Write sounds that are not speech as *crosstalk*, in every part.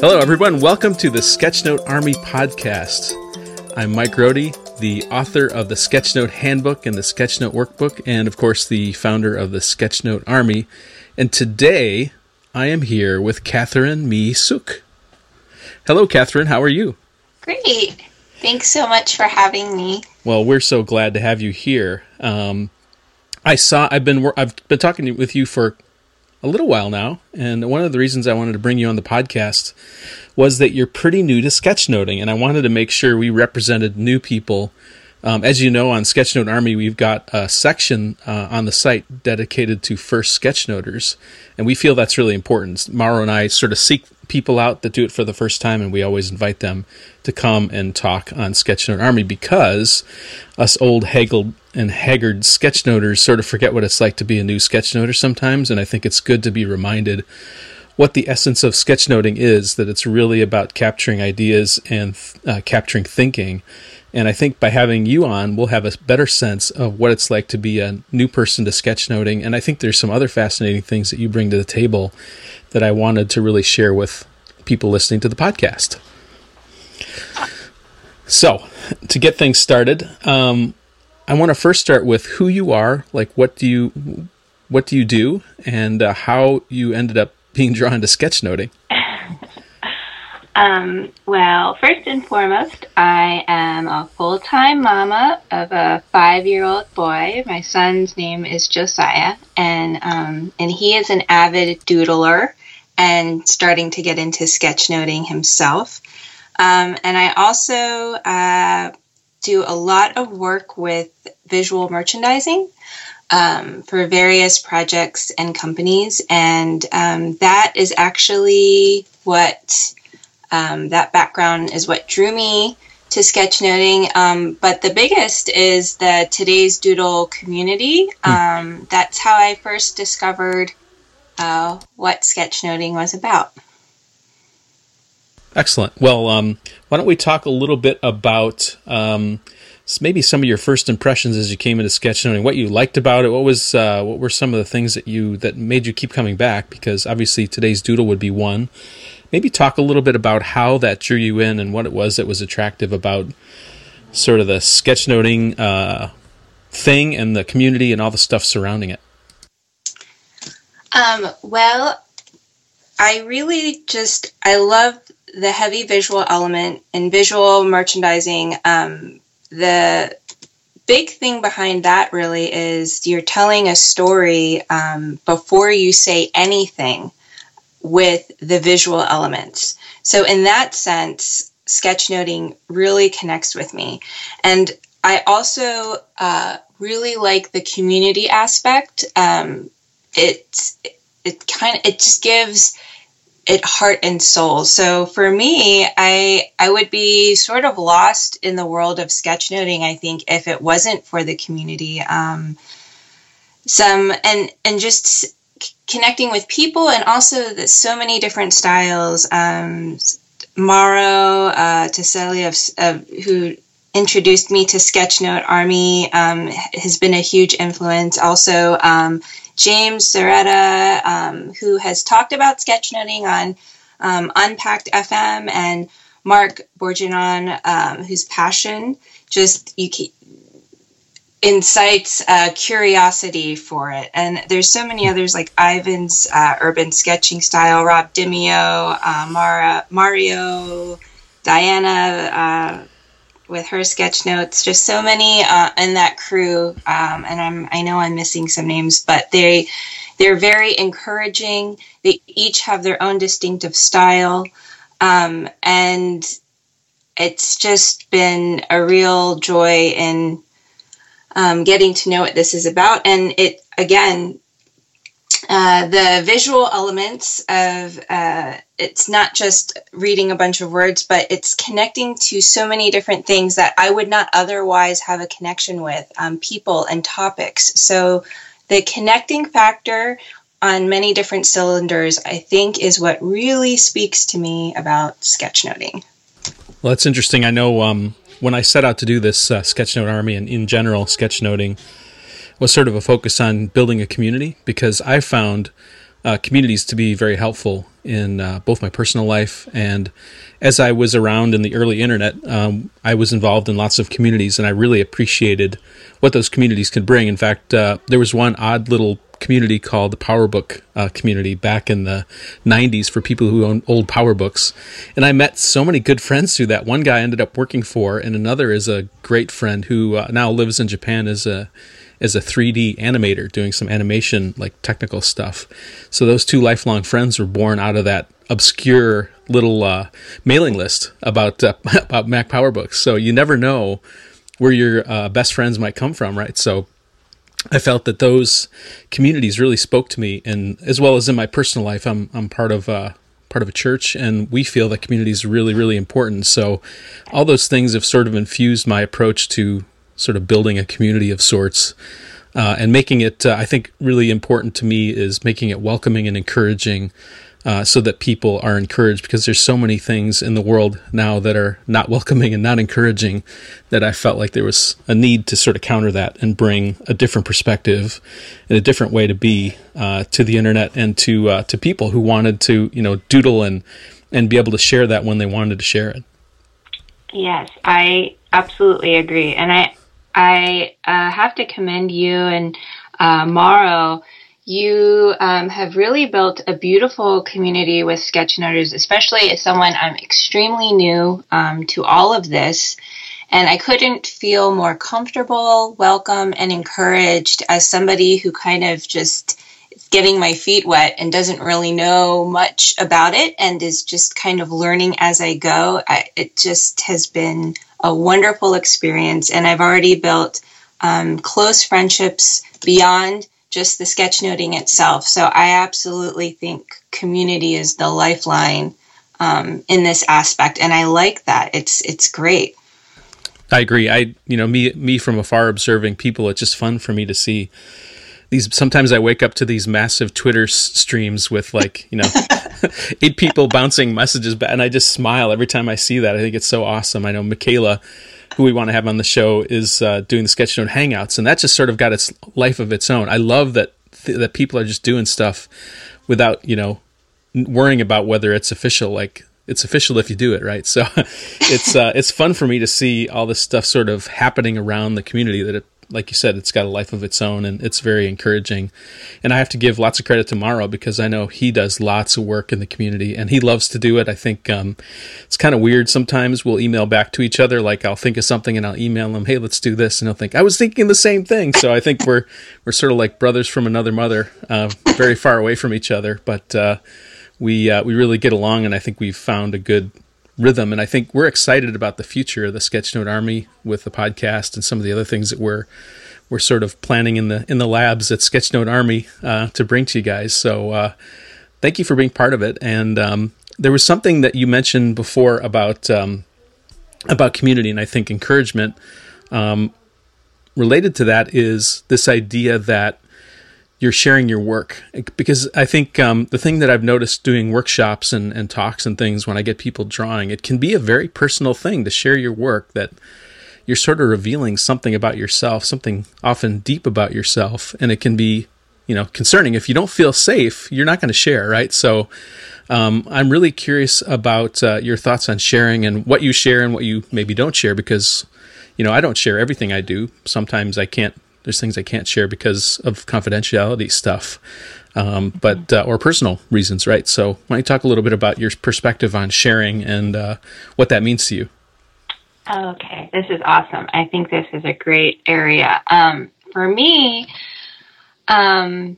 Hello, everyone. Welcome to the Sketchnote Army podcast. I'm Mike Rohde, the author of the Sketchnote Handbook and the Sketchnote Workbook, and of course, the founder of the Sketchnote Army. And today, I am here with Catherine Mee Suk. Hello, Catherine. How are you? Great. Thanks so much for having me. Well, we're so glad to have you here. Um, I saw. I've been. I've been talking with you for a little while now, and one of the reasons I wanted to bring you on the podcast was that you're pretty new to sketchnoting, and I wanted to make sure we represented new people. Um, as you know, on Sketchnote Army, we've got a section uh, on the site dedicated to first sketchnoters, and we feel that's really important. Mauro and I sort of seek people out that do it for the first time, and we always invite them to come and talk on Sketchnote Army because us old haggled and haggard sketchnoters sort of forget what it's like to be a new sketchnoter sometimes, and I think it's good to be reminded what the essence of sketchnoting is that it's really about capturing ideas and uh, capturing thinking. And I think by having you on, we'll have a better sense of what it's like to be a new person to sketchnoting. And I think there's some other fascinating things that you bring to the table that I wanted to really share with people listening to the podcast. So, to get things started, um, I want to first start with who you are. Like, what do you what do you do, and uh, how you ended up being drawn to sketchnoting. Um, well, first and foremost, I am a full time mama of a five year old boy. My son's name is Josiah, and um, and he is an avid doodler and starting to get into sketchnoting himself. Um, and I also uh, do a lot of work with visual merchandising um, for various projects and companies. And um, that is actually what um, that background is what drew me to sketchnoting. Um, but the biggest is the Today's Doodle community. Mm. that's how I first discovered uh, what sketchnoting was about. Excellent. Well, um, why don't we talk a little bit about um, maybe some of your first impressions as you came into sketchnoting, what you liked about it, what was uh, what were some of the things that you that made you keep coming back? Because obviously today's doodle would be one. Maybe talk a little bit about how that drew you in and what it was that was attractive about sort of the sketchnoting uh, thing and the community and all the stuff surrounding it. Um, well, I really just I love the heavy visual element and visual merchandising. Um, the big thing behind that really is you're telling a story um, before you say anything with the visual elements. So, in that sense, sketchnoting really connects with me. And I also uh, really like the community aspect. Um, it it kind of it just gives it heart and soul. So for me, I I would be sort of lost in the world of sketchnoting. I think if it wasn't for the community, um, some and and just connecting with people, and also the, so many different styles. Um, Mauro uh, Toselli of, of, who introduced me to Sketchnote Army um, has been a huge influence. Also, um, James Serretta, um, who has talked about sketchnoting on um, Unpacked FM, and Mark Bourgeon, um, whose passion just you incites uh, curiosity for it. And there's so many others like Ivan's uh, urban sketching style, Rob Dimeo, uh, Mara, Mario, Diana uh, with her sketch notes. Just so many uh, in that crew, um, and I'm I know I'm missing some names, but they they're very encouraging. They each have their own distinctive style, um, and it's just been a real joy in um, getting to know what this is about. And it again uh, the visual elements of uh, it's not just reading a bunch of words, but it's connecting to so many different things that I would not otherwise have a connection with, um, people and topics. So the connecting factor on many different cylinders, I think, is what really speaks to me about sketchnoting. Well, that's interesting. I know um, when I set out to do this uh, sketchnote army and in general sketchnoting was sort of a focus on building a community because I found uh, communities to be very helpful in uh, both my personal life and as I was around in the early internet, um, I was involved in lots of communities, and I really appreciated what those communities could bring. In fact, uh, there was one odd little community called the PowerBook uh, community back in the 90s for people who own old PowerBooks. And I met so many good friends through that. One guy I ended up working for, and another is a great friend who uh, now lives in Japan as a as a 3D animator doing some animation like technical stuff. So those two lifelong friends were born out of that obscure little uh, mailing list about uh, *laughs* about Mac PowerBooks. So you never know where your uh, best friends might come from, right? So I felt that those communities really spoke to me, and as well as in my personal life, I'm I'm part of uh, part of a church, and we feel that community is really really important. So all those things have sort of infused my approach to sort of building a community of sorts. Uh, and making it, uh, I think, really important to me is making it welcoming and encouraging, uh, so that people are encouraged because there's so many things in the world now that are not *laughs* welcoming and not encouraging that I felt like there was a need to sort of counter that and bring a different perspective and a different way to be uh, to the internet and to uh, to people who wanted to you know doodle and and be able to share that when they wanted to share it. Yes, I absolutely agree, and I I uh, have to commend you and uh, you um, have really built a beautiful community with sketchnoters, especially as someone I'm extremely new um, to all of this. And I couldn't feel more comfortable, welcome, and encouraged as somebody who kind of just is getting my feet wet and doesn't really know much about it and is just kind of learning as I go. I, it just has been a wonderful experience, and I've already built um, close friendships beyond just the sketchnoting itself. So I absolutely think community is the lifeline um, in this aspect, and I like that. It's it's great. I agree. I you know me me from afar observing people. It's just fun for me to see these. Sometimes I wake up to these massive Twitter s- streams with like you know *laughs* *laughs* eight people bouncing messages back, and I just smile every time I see that. I think it's so awesome. I know Michaela who we want to have on the show, is uh, doing the Sketchnote Hangouts, and that just sort of got its life of its own. I love that th- that people are just doing stuff without you know worrying about whether it's official. Like it's official if you do it right. So *laughs* it's uh, it's fun for me to see all this stuff sort of happening around the community that it like you said, it's got a life of its own, and it's very encouraging. And I have to give lots of credit to Mauro because I know he does lots of work in the community, and he loves to do it. I think um, it's kind of weird sometimes. We'll email back to each other, like I'll think of something and I'll email him, "Hey, let's do this," and he'll think I was thinking the same thing. So I think *laughs* we're we're sort of like brothers from another mother, uh, very far away from each other, but uh, we uh, we really get along, and I think we've found a good rhythm. And I think we're excited about the future of the Sketchnote Army with the podcast and some of the other things that we're we're sort of planning in the in the labs at Sketchnote Army uh, to bring to you guys. So uh, thank you for being part of it. And um, there was something that you mentioned before about um, about community, and I think encouragement. Um, related to that is this idea that you're sharing your work because I think um, the thing that I've noticed doing workshops and, and talks and things when I get people drawing, it can be a very personal thing to share your work that you're sort of revealing something about yourself, something often deep about yourself, and it can be, you know, concerning. If you don't feel safe, you're not going to share, right? So, um, I'm really curious about uh, your thoughts on sharing and what you share and what you maybe don't share because, you know, I don't share everything I do. Sometimes I can't there's things I can't share because of confidentiality stuff, um, but uh, or personal reasons, right? So, why don't you talk a little bit about your perspective on sharing and uh, what that means to you? Okay, this is awesome. I think this is a great area. Um, for me, um,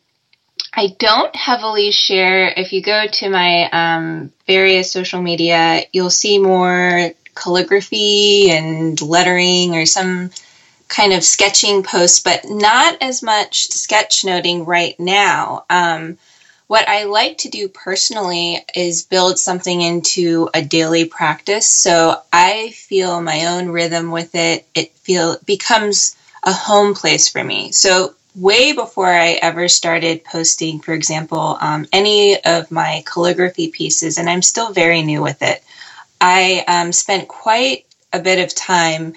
I don't heavily share. If you go to my um, various social media, you'll see more calligraphy and lettering or some kind of sketching posts, but not as much sketchnoting right now. Um, what I like to do personally is build something into a daily practice. So I feel my own rhythm with it. It feel becomes a home place for me. So way before I ever started posting, for example, um, any of my calligraphy pieces, and I'm still very new with it. I um, spent quite a bit of time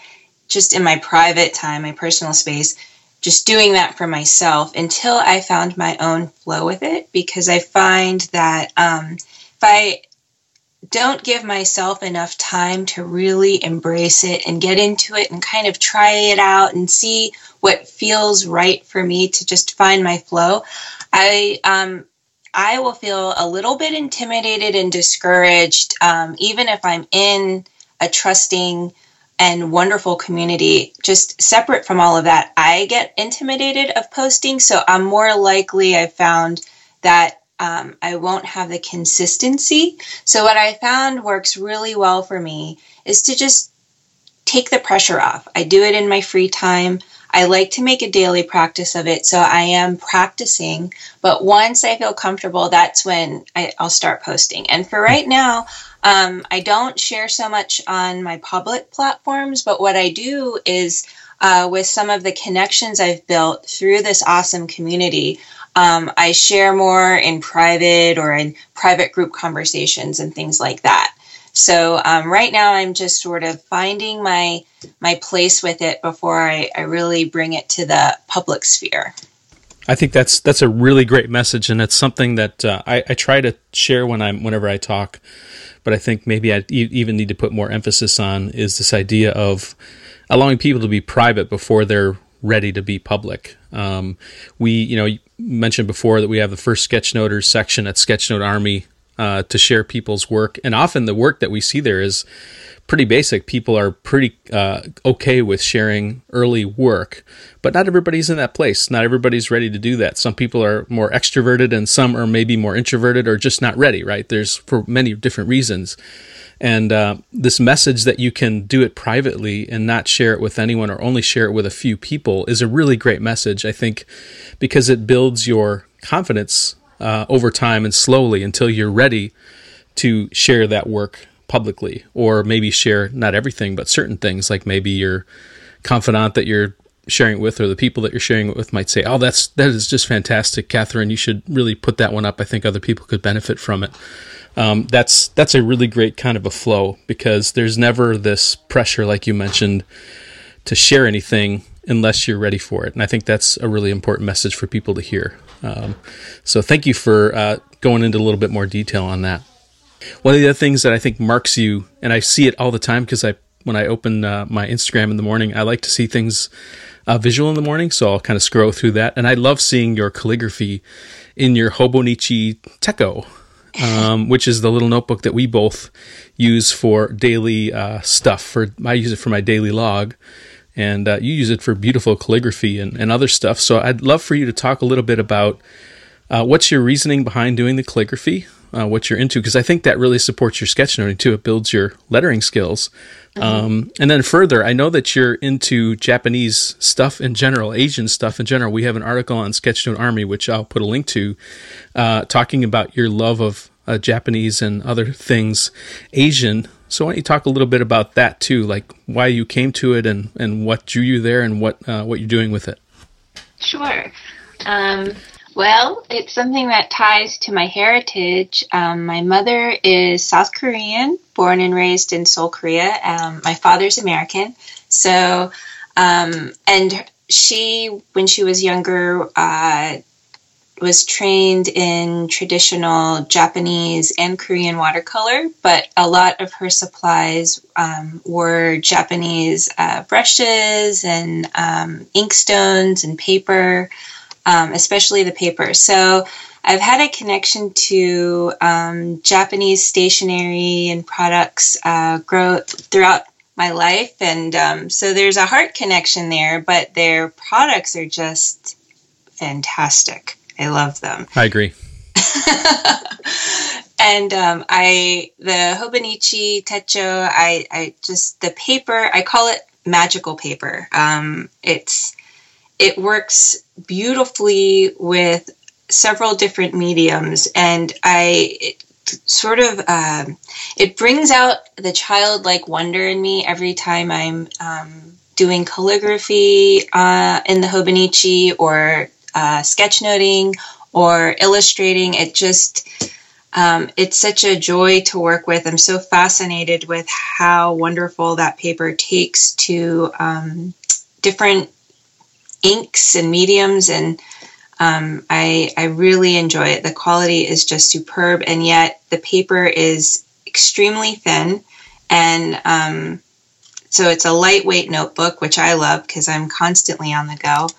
just in my private time, my personal space, just doing that for myself until I found my own flow with it. Because I find that um, if I don't give myself enough time to really embrace it and get into it and kind of try it out and see what feels right for me to just find my flow, I um, I will feel a little bit intimidated and discouraged, um, even if I'm in a trusting and wonderful community. Just separate from all of that, I get intimidated of posting, so I'm more likely. I found that um, I won't have the consistency. So, what I found works really well for me is to just take the pressure off. I do it in my free time. I like to make a daily practice of it. So, I am practicing. But once I feel comfortable, that's when I, will start posting. And for right now, um, I don't share so much on my public platforms, but what I do is uh, with some of the connections I've built through this awesome community, um, I share more in private or in private group conversations and things like that. So um, right now, I'm just sort of finding my my place with it before I, I really bring it to the public sphere. I think that's that's a really great message, and it's something that uh, I, I, try to share when I'm whenever I talk. But I think maybe I even need to put more emphasis on is this idea of allowing people to be private before they're ready to be public. Um, we, you know, mentioned before that we have the first sketchnoters section at Sketchnote Army uh, to share people's work, and often the work that we see there is pretty basic. People are pretty uh, okay with sharing early work, but not everybody's in that place. Not everybody's ready to do that. Some people are more extroverted, and some are maybe more introverted or just not ready. Right? There's for many different reasons. And uh, this message that you can do it privately and not share it with anyone or only share it with a few people is a really great message, I think, because it builds your confidence uh, over time and slowly until you're ready to share that work publicly or maybe share not everything but certain things like maybe your confidant that you're sharing it with or the people that you're sharing it with might say oh that's that is just fantastic catherine you should really put that one up i think other people could benefit from it um, that's that's a really great kind of a flow because there's never this pressure, like you mentioned, to share anything unless you're ready for it. And I think that's a really important message for people to hear. Um, so thank you for uh, going into a little bit more detail on that. One of the other things that I think marks you, and I see it all the time because I when I open uh, my Instagram in the morning, I like to see things uh, visual in the morning, so I'll kind of scroll through that. And I love seeing your calligraphy in your Hobonichi Techo. um, *laughs* which is the little notebook that we both use for daily uh, stuff. For I use it for my daily log, and uh, you use it for beautiful calligraphy and, and, other stuff. So I'd love for you to talk a little bit about uh, what's your reasoning behind doing the calligraphy, uh, what you're into, because I think that really supports your sketchnoting too. It builds your lettering skills. Mm-hmm. Um, and then further, I know that you're into Japanese stuff in general, Asian stuff in general. We have an article on Sketchnote Army, which I'll put a link to, uh, talking about your love of uh, Japanese and other things Asian. So why don't you talk a little bit about that too, like why you came to it and, and what drew you there and what uh, what you're doing with it. Sure. Um, well, it's something that ties to my heritage. Um, my mother is South Korean, born and raised in Seoul, Korea. Um, my father's American. So, um, and she, when she was younger, uh, was trained in traditional Japanese and Korean watercolor, but a lot of her supplies um, were Japanese uh, brushes and um, inkstones and paper um, especially the paper. So I've had a connection to um, Japanese stationery and products uh, grow throughout my life, and um, so there's a heart connection there. But their products are just fantastic. I love them. I agree. *laughs* and um, I the Hobonichi Techo, I I just the paper. I call it magical paper. Um, it's it works beautifully with several different mediums, and I it sort of uh, it brings out the childlike wonder in me every time I'm um, doing calligraphy uh, in the Hobonichi or uh, sketchnoting or illustrating. It just um, it's such a joy to work with. I'm so fascinated with how wonderful that paper takes to um, different inks and mediums, and um, I I really enjoy it. The quality is just superb, and yet the paper is extremely thin, and um, so it's a lightweight notebook, which I love because I'm constantly on the go.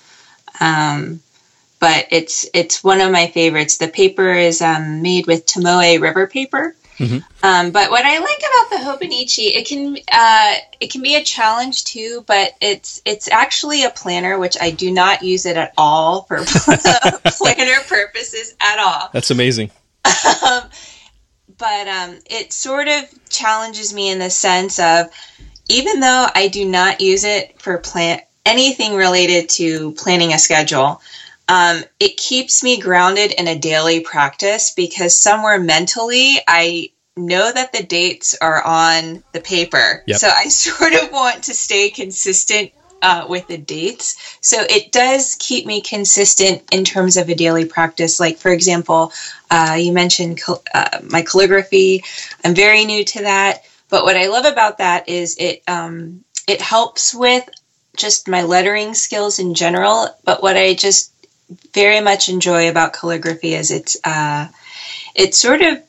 But it's it's one of my favorites. The paper is um, made with Tomoe river paper. Mm-hmm. Um, but what I like about the Hobonichi, it can uh, it can be a challenge too. But it's it's actually a planner, which I do not use it at all for *laughs* planner purposes at all. That's amazing. Um, but um, it sort of challenges me in the sense of even though I do not use it for plan anything related to planning a schedule, um, it keeps me grounded in a daily practice because somewhere mentally I know that the dates are on the paper. Yep. So I *laughs* sort of want to stay consistent uh, with the dates. So it does keep me consistent in terms of a daily practice. Like, for example, uh, you mentioned cal- uh, my calligraphy. I'm very new to that. But what I love about that is it um, it helps with just my lettering skills in general. But what I just very much enjoy about calligraphy is it's uh, it sort of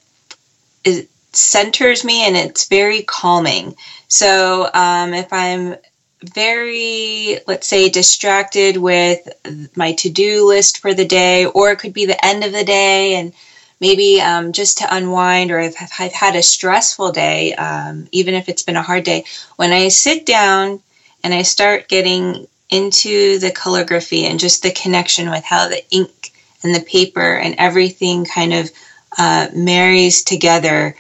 it centers me and it's very calming. So um, if I'm very, let's say, distracted with my to do list for the day, or it could be the end of the day and maybe um, just to unwind, or if I've had a stressful day, um, even if it's been a hard day, when I sit down and I start getting into the calligraphy and just the connection with how the ink and the paper and everything kind of uh, marries together,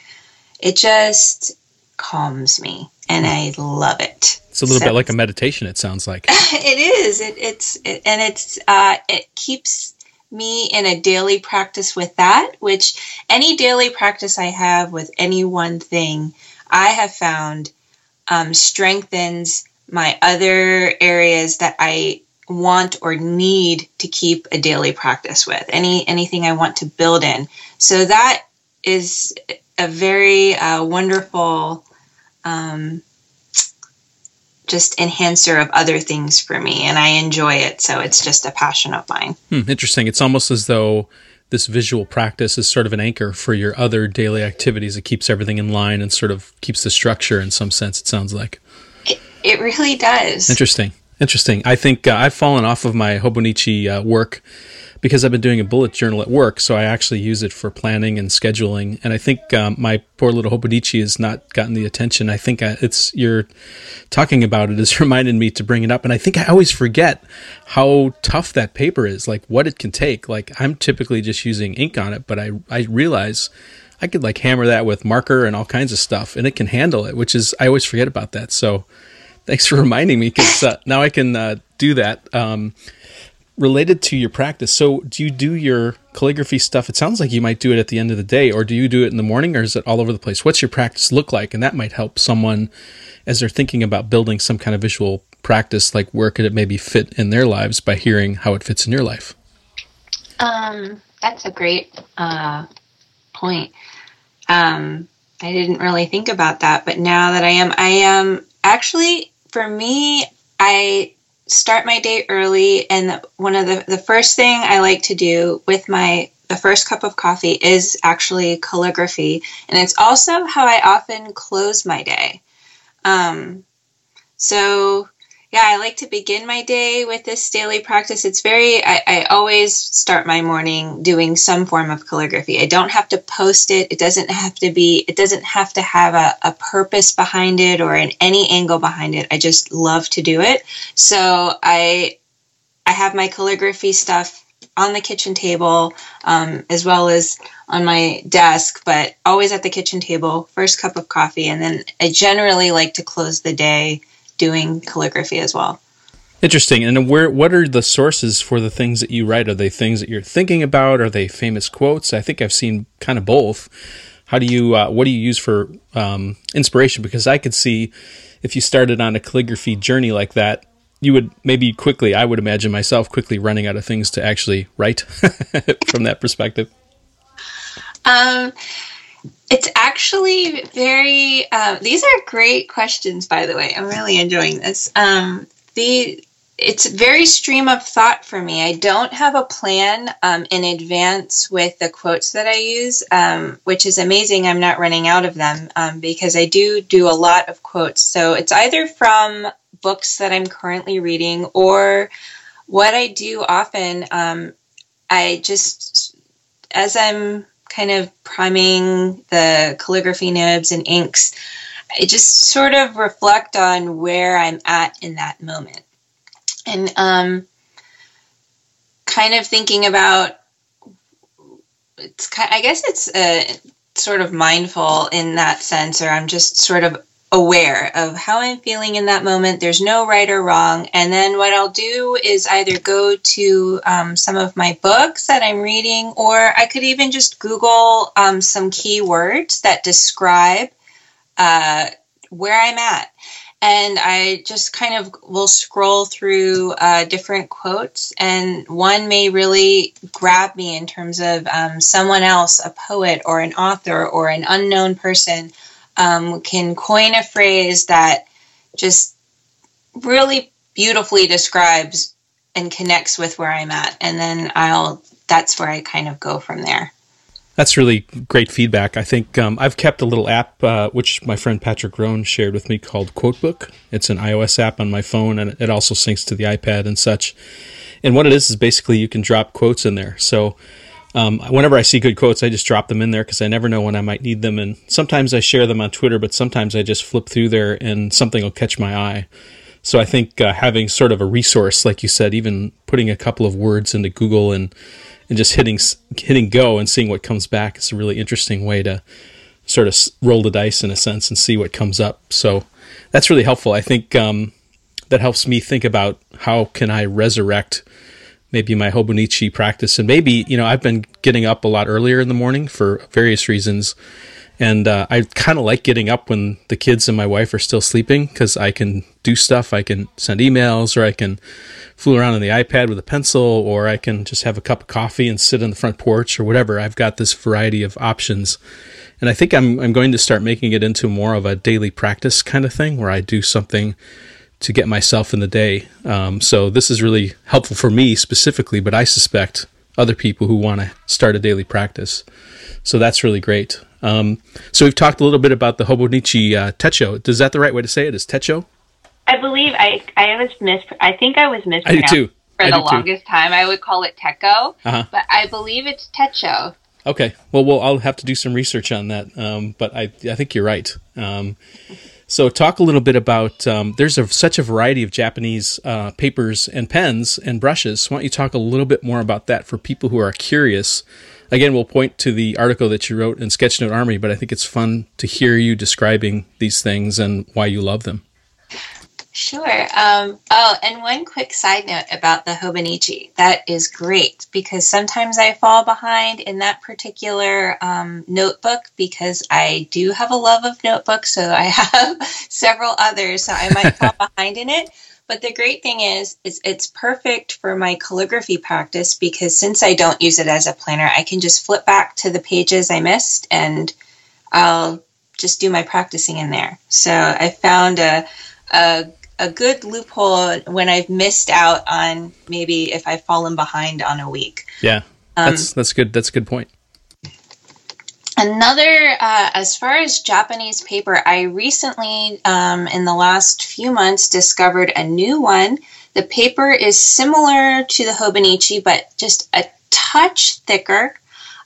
it just calms me and I love it. It's a little so, bit like a meditation. It sounds like *laughs* it is. It, it's it, and it's uh, it keeps me in a daily practice with that. Which any daily practice I have with any one thing, I have found um, strengthens my other areas that I want or need to keep a daily practice with. Any anything I want to build in. So that is a very uh, wonderful um, just enhancer of other things for me and I enjoy it so it's just a passion of mine. Hmm, interesting. It's almost as though this visual practice is sort of an anchor for your other daily activities. It keeps everything in line and sort of keeps the structure in some sense it sounds like. It, really does. Interesting. Interesting. I think uh, I've fallen off of my Hobonichi uh, work because I've been doing a bullet journal at work, so I actually use it for planning and scheduling. And I think um, my poor little Hobonichi has not gotten the attention. I think I, uh, it's you're talking about it has *laughs* reminded me to bring it up, and I think I always forget how tough that paper is, like what it can take. Like I'm typically just using ink on it, but I I realize. I could like hammer that with marker and all kinds of stuff, and it can handle it, which is I always forget about that. So, thanks for reminding me because uh, now I can uh, do that. Um, related to your practice, so do you do your calligraphy stuff? It sounds like you might do it at the end of the day, or do you do it in the morning, or is it all over the place? What's your practice look like? And that might help someone as they're thinking about building some kind of visual practice, like where could it maybe fit in their lives by hearing how it fits in your life? Um, that's a great uh, point. Um, I didn't really think about that, but now that I am, I am actually for me, I start my day early and one of the, the first thing I like to do with my the first cup of coffee is actually calligraphy and it's also how I often close my day. Um, so yeah, I like to begin my day with this daily practice. It's very, I, I, always start my morning doing some form of calligraphy. I don't have to post it. It doesn't have to be, it doesn't have to have a, a purpose behind it or in any angle behind it. I just love to do it. So I, I have my calligraphy stuff on the kitchen table, um, as well as on my desk, but always at the kitchen table, first cup of coffee. And then I generally like to close the day doing calligraphy as well. Interesting. And where what are the sources for the things that you write? Are they things that you're thinking about? Are they famous quotes? I think I've seen kind of both. How do you uh, what do you use for um, inspiration? Because I could see if you started on a calligraphy journey like that, you would maybe quickly. I would imagine myself quickly running out of things to actually write *laughs* from that perspective. Um, it's actually very. Uh, these are great questions, by the way. I'm really enjoying this. Um, the it's very stream of thought for me. I don't have a plan um, in advance with the quotes that I use, um, which is amazing. I'm not running out of them um, because I do do a lot of quotes. So it's either from books that I'm currently reading or what I do often. Um, I just, as I'm kind of priming the calligraphy nibs and inks, I just sort of reflect on where I'm at in that moment. And um, kind of thinking about it's kind, I guess it's uh, sort of mindful in that sense, or I'm just sort of aware of how I'm feeling in that moment. There's no right or wrong. And then what I'll do is either go to um, some of my books that I'm reading, or I could even just Google um, some keywords that describe uh, where I'm at and I just kind of will scroll through uh, different quotes, and one may really grab me in terms of um, someone else, a poet or an author or an unknown person, um, can coin a phrase that just really beautifully describes and connects with where I'm at, and then I'll that's where I kind of go from there. That's really great feedback. I think um, I've kept a little app uh, which my friend Patrick Rhone shared with me called Quotebook. It's an iOS app on my phone, and it also syncs to the iPad and such. And what it is is basically you can drop quotes in there. So um, whenever I see good quotes, I just drop them in there because I never know when I might need them. And sometimes I share them on Twitter, but sometimes I just flip through there and something will catch my eye. So I think uh, having sort of a resource, like you said, even putting a couple of words into Google and and just hitting hitting go and seeing what comes back is a really interesting way to sort of roll the dice in a sense and see what comes up. So that's really helpful. I think um, that helps me think about how can I resurrect maybe my Hobonichi practice and maybe you know I've been getting up a lot earlier in the morning for various reasons and uh, I kind of like getting up when the kids and my wife are still sleeping because I can do stuff. I can send emails, or I can fool around on the iPad with a pencil, or I can just have a cup of coffee and sit on the front porch, or whatever. I've got this variety of options, and I think I'm I'm going to start making it into more of a daily practice kind of thing, where I do something to get myself in the day. Um, so this is really helpful for me specifically, but I suspect other people who want to start a daily practice. So that's really great. Um, so we've talked a little bit about the Hobonichi uh, Techo. Is that the right way to say it? Is Techo? I believe I I was mis I think I was mispronounced I for I the longest too. time. I would call it Techo, uh-huh. but I believe it's Techo. Okay. Well, well, I'll have to do some research on that. Um, but I I think you're right. Um, so talk a little bit about um, there's a, such a variety of Japanese uh, papers and pens and brushes. Why don't you talk a little bit more about that for people who are curious again, we'll point to the article that you wrote in Sketchnote Army, but I think it's fun to hear you describing these things and why you love them. Sure. Um, oh, and one quick side note about the Hobonichi. That is great because sometimes I fall behind in that particular um, notebook because I do have a love of notebooks, so I *laughs* have several others, so I might fall *laughs* behind in it. But the great thing is, is it's perfect for my calligraphy practice because since I don't use it as a planner, I can just flip back to the pages I missed and I'll just do my practicing in there. So I found a, a, a good loophole when I've missed out on maybe if I've fallen behind on a week. Yeah, that's um, that's good. That's a good point. Another, uh, as far as Japanese paper, I recently, um, in the last few months, discovered a new one. The paper is similar to the Hobonichi, but just a touch thicker.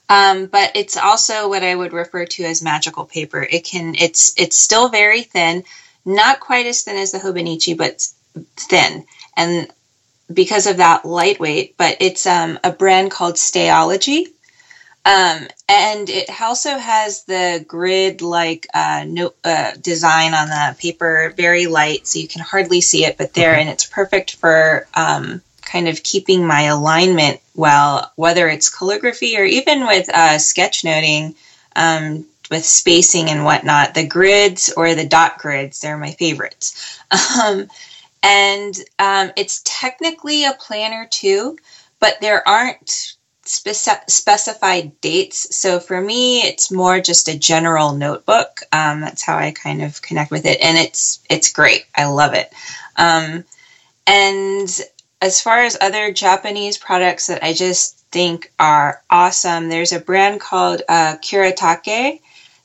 Um, but it's also what I would refer to as magical paper. It can, it's, it's still very thin, not quite as thin as the Hobonichi, but thin, and because of that, lightweight. But it's um, a brand called Stalogy um, and it also has the grid like uh, note, uh, design on the paper, very light, so you can hardly see it, but there, and it's perfect for um, kind of keeping my alignment well, whether it's calligraphy or even with uh, sketchnoting, um, with spacing and whatnot. The grids or the dot grids, they're my favorites. *laughs* Um, and um, it's technically a planner too, but there aren't speci- specified dates. So for me, it's more just a general notebook. Um, that's how I kind of connect with it, and it's it's great. I love it. Um, and as far as other Japanese products that I just think are awesome, there's a brand called uh.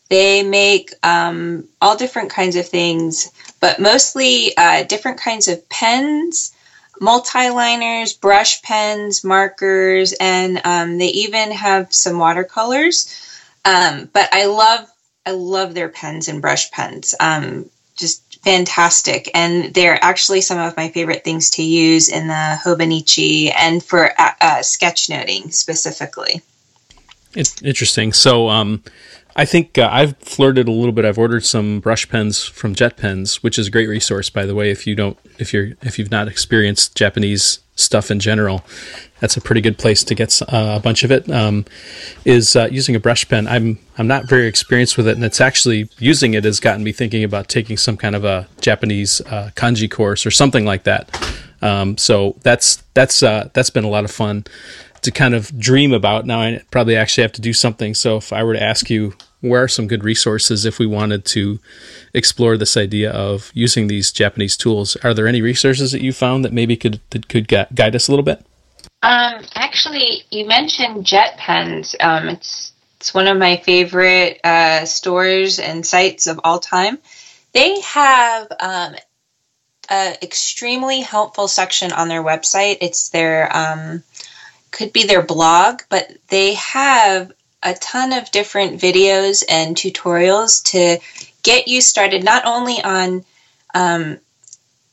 They make um, all different kinds of things, but mostly uh, different kinds of pens, multi-liners, brush pens, markers, and um, they even have some watercolors. Um, but I love I love their pens and brush pens. Um, just fantastic, and they're actually some of my favorite things to use in the Hobonichi and for uh, uh, sketchnoting specifically. It's interesting. So, um, I think uh, I've flirted a little bit. I've ordered some brush pens from JetPens, which is a great resource, by the way. If you don't, if you're, if you've not experienced Japanese stuff in general, that's a pretty good place to get uh, a bunch of it. Um, is uh, using a brush pen. I'm I'm not very experienced with it, and it's actually using it has gotten me thinking about taking some kind of a Japanese uh, kanji course or something like that. Um, so that's that's uh, that's been a lot of fun to kind of dream about. Now I probably actually have to do something. So if I were to ask you where are some good resources if we wanted to explore this idea of using these Japanese tools? Are there any resources that you found that maybe could that could guide us a little bit? Um, actually, you mentioned JetPens. Um, it's it's one of my favorite uh, stores and sites of all time. They have um, an extremely helpful section on their website. It's their um, could be their blog, but they have a ton of different videos and tutorials to get you started not only on um,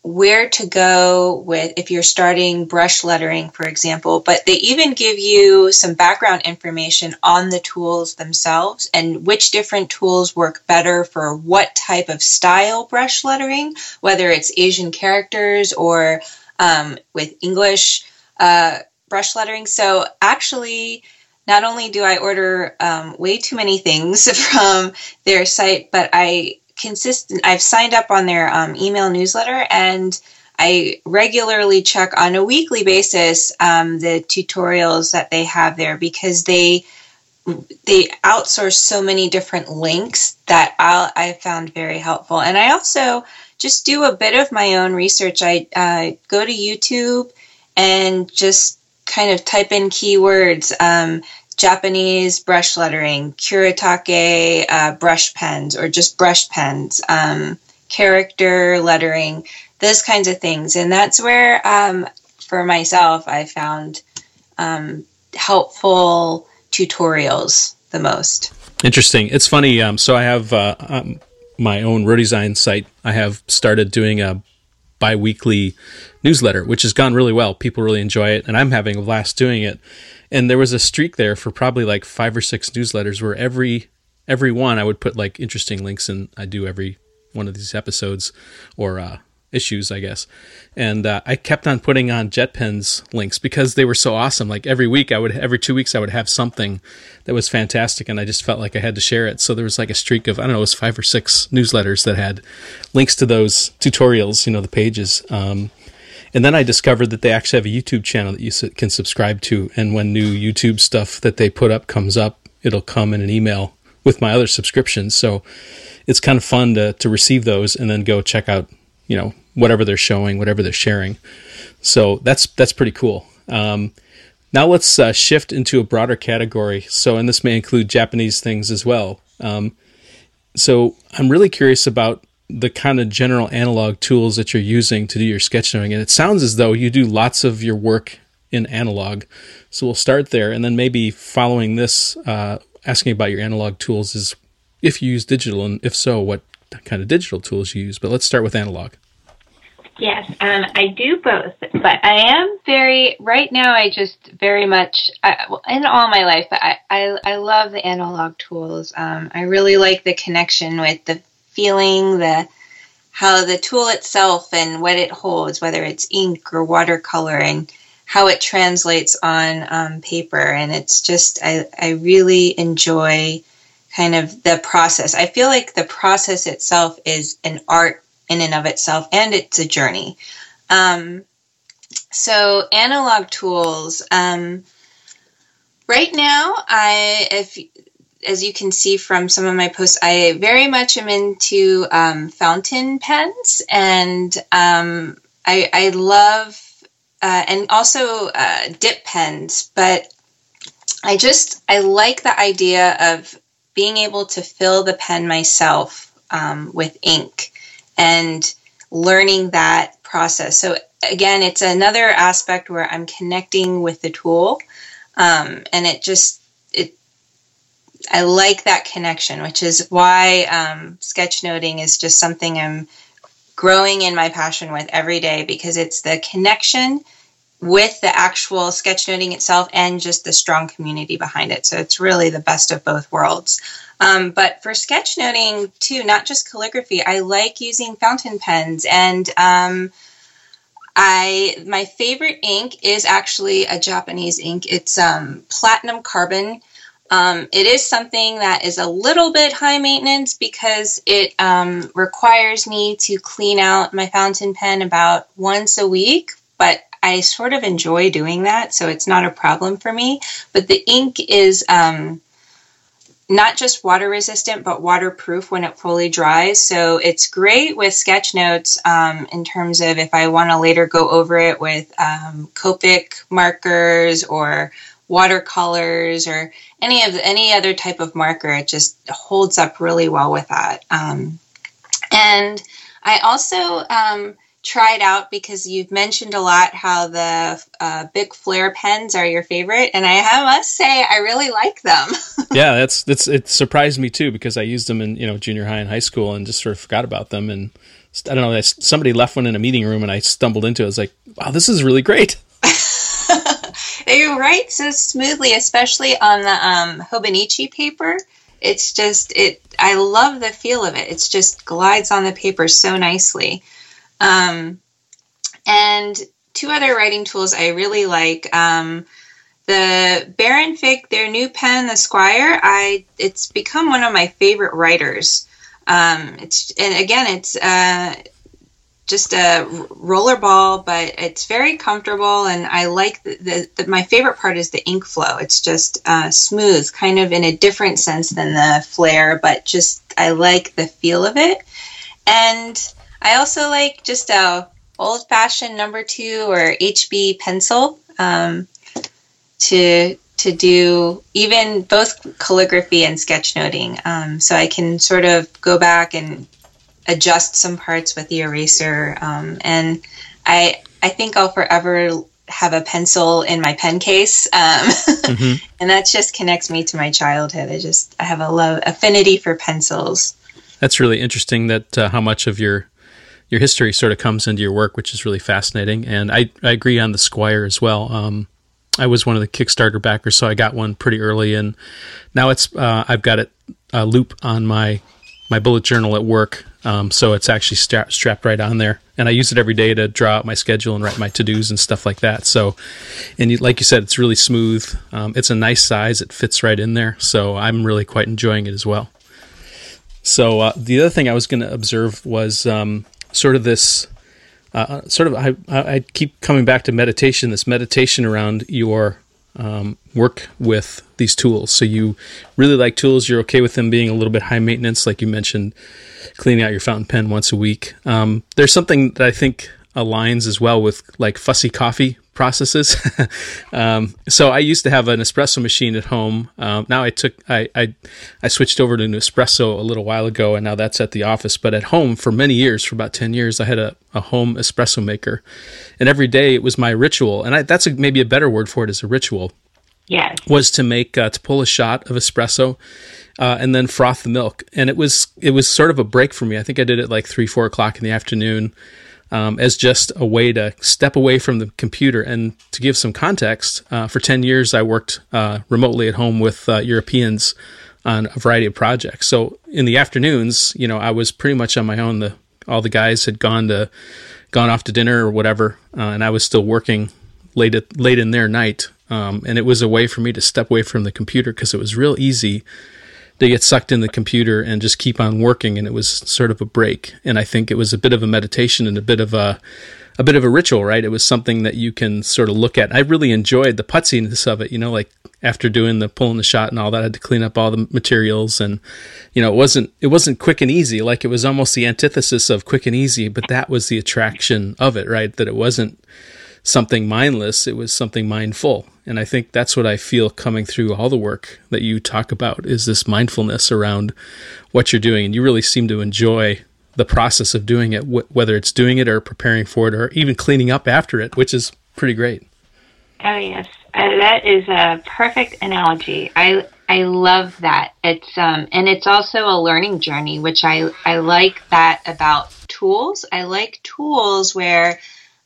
where to go with if you're starting brush lettering, for example, but they even give you some background information on the tools themselves and which different tools work better for what type of style brush lettering, whether it's Asian characters or um, with English uh, brush lettering. So actually, not only do I order um, way too many things *laughs* from their site, but I consistent. I've signed up on their um, email newsletter, and I regularly check on a weekly basis um, the tutorials that they have there because they they outsource so many different links that I'll, I found very helpful. And I also just do a bit of my own research. I uh, go to YouTube and just kind of type in keywords, um, Japanese brush lettering, Kuretake uh, brush pens, or just brush pens, um, character lettering, those kinds of things. And that's where, um, for myself, I found um, helpful tutorials the most. Interesting. It's funny. Um, so I have uh, um, my own Rohdesign site. I have started doing a bi-weekly newsletter, which has gone really well. People really enjoy it, and I'm having a blast doing it. And there was a streak there for probably like five or six newsletters where every every one I would put like interesting links in. I do every one of these episodes or uh, issues, I guess. And uh, I kept on putting on JetPens links because they were so awesome. Like every week, I would every two weeks I would have something that was fantastic, and I just felt like I had to share it. So there was like a streak of I don't know, it was five or six newsletters that had links to those tutorials, you know, the pages. Um, and then I discovered that they actually have a YouTube channel that you can subscribe to. And when new YouTube stuff that they put up comes up, it'll come in an email with my other subscriptions. So it's kind of fun to, to receive those and then go check out, you know, whatever they're showing, whatever they're sharing. So that's, that's pretty cool. Um, now let's uh, shift into a broader category. So, and this may include Japanese things as well. Um, so I'm really curious about the kind of general analog tools that you're using to do your sketchnoting. And it sounds as though you do lots of your work in analog. So we'll start there, and then maybe following this, uh, asking about your analog tools is if you use digital, and if so, what kind of digital tools you use. But let's start with analog. Yes, um, I do both, but I am very right now. I just very much, I, well, in all my life, I, I I love the analog tools. Um, I really like the connection with the feeling, the how the tool itself and what it holds, whether it's ink or watercolor, and how it translates on um, paper. And it's just, I, I really enjoy kind of the process. I feel like the process itself is an art in and of itself, and it's a journey. Um, so, analog tools. Um, right now, I if as you can see from some of my posts, I very much am into um, fountain pens, and um, I, I love uh, and also uh, dip pens, but I just I like the idea of being able to fill the pen myself um, with ink and learning that process. So again, it's another aspect where I'm connecting with the tool, um, and it just. I like that connection, which is why um, sketchnoting is just something I'm growing in my passion with every day because it's the connection with the actual sketchnoting itself and just the strong community behind it. So it's really the best of both worlds. Um, but for sketchnoting too, not just calligraphy, I like using fountain pens and um, I my favorite ink is actually a Japanese ink. It's um, platinum carbon. Um, it is something that is a little bit high maintenance because it um, requires me to clean out my fountain pen about once a week. But I sort of enjoy doing that, so it's not a problem for me. But the ink is um, not just water resistant, but waterproof when it fully dries. So it's great with sketch notes um, in terms of if I want to later go over it with um, Copic markers or watercolors or any of any other type of marker. It just holds up really well with that. Um, and I also um, tried out because you've mentioned a lot how the uh, big Flair pens are your favorite, and I must say I really like them. *laughs* yeah, that's that's it surprised me too because I used them in you know junior high and high school and just sort of forgot about them and I don't know somebody left one in a meeting room and I stumbled into it. I was like, wow, this is really great. They write so smoothly, especially on the um, Hobonichi paper. It's just it. I love the feel of it. It's just glides on the paper so nicely. Um, and two other writing tools I really like. Um, the Baron Fig, their new pen, the Squire. I it's become one of my favorite writers. Um, it's and again, it's uh, just a roller ball, but it's very comfortable, and I like the, the, the my favorite part is the ink flow. It's just uh, smooth, kind of in a different sense than the Flair, but just I like the feel of it, and I also like just a old fashioned number two or HB pencil um, to to do even both calligraphy and sketchnoting. Um, so I can sort of go back and adjust some parts with the eraser. Um, and I I think I'll forever have a pencil in my pen case, um, *laughs* mm-hmm. and that just connects me to my childhood. I just I have a love affinity for pencils. That's really interesting. That uh, how much of your your history sort of comes into your work, which is really fascinating. And I, I agree on the Squire as well. Um, I was one of the Kickstarter backers, so I got one pretty early, and now it's uh, I've got it a loop on my my bullet journal at work, um, so it's actually stra- strapped right on there, and I use it every day to draw out my schedule and write my to dos and stuff like that. So, and you, like you said, it's really smooth. Um, it's a nice size; it fits right in there, so I'm really quite enjoying it as well. So uh, the other thing I was going to observe was um, sort of this uh, sort of I, I keep coming back to meditation this meditation around your um, work with these tools. So you really like tools. You're okay with them being a little bit high maintenance like you mentioned cleaning out your fountain pen once a week. Um, there's something that i think aligns as well with like fussy coffee processes. *laughs* um, so I used to have an espresso machine at home. Um, now I took I, I, I switched over to an espresso a little while ago, and now that's at the office. But at home for many years, for about ten years, I had a, a home espresso maker, and every day it was my ritual. And I, that's a, maybe a better word for it is a ritual. Yes, was to make uh, to pull a shot of espresso. Uh, and then froth the milk, and it was it was sort of a break for me. I think I did it like three, four o'clock in the afternoon, um, as just a way to step away from the computer. And to give some context, uh, for 10 years, I worked uh, remotely at home with uh, Europeans on a variety of projects. So in the afternoons, you know, I was pretty much on my own. The all the guys had gone to gone off to dinner or whatever, uh, and I was still working late at, late in their night. Um, and it was a way for me to step away from the computer because it was real easy to get sucked in the computer and just keep on working. And it was sort of a break. And I think it was a bit of a meditation and a bit of a, a bit of a ritual, right? It was something that you can sort of look at. I really enjoyed the putziness of it, you know, like after doing the pulling the shot and all that, I had to clean up all the materials and, you know, it wasn't, it wasn't quick and easy. Like it was almost the antithesis of quick and easy, but that was the attraction of it, right? That it wasn't something mindless. It was something mindful. And I think that's what I feel coming through all the work that you talk about is this mindfulness around what you're doing. And you really seem to enjoy the process of doing it, wh- whether it's doing it or preparing for it or even cleaning up after it, which is pretty great. Oh yes, uh, that is a perfect analogy. I I love that. It's um and it's also a learning journey, which I I like that about tools. I like tools where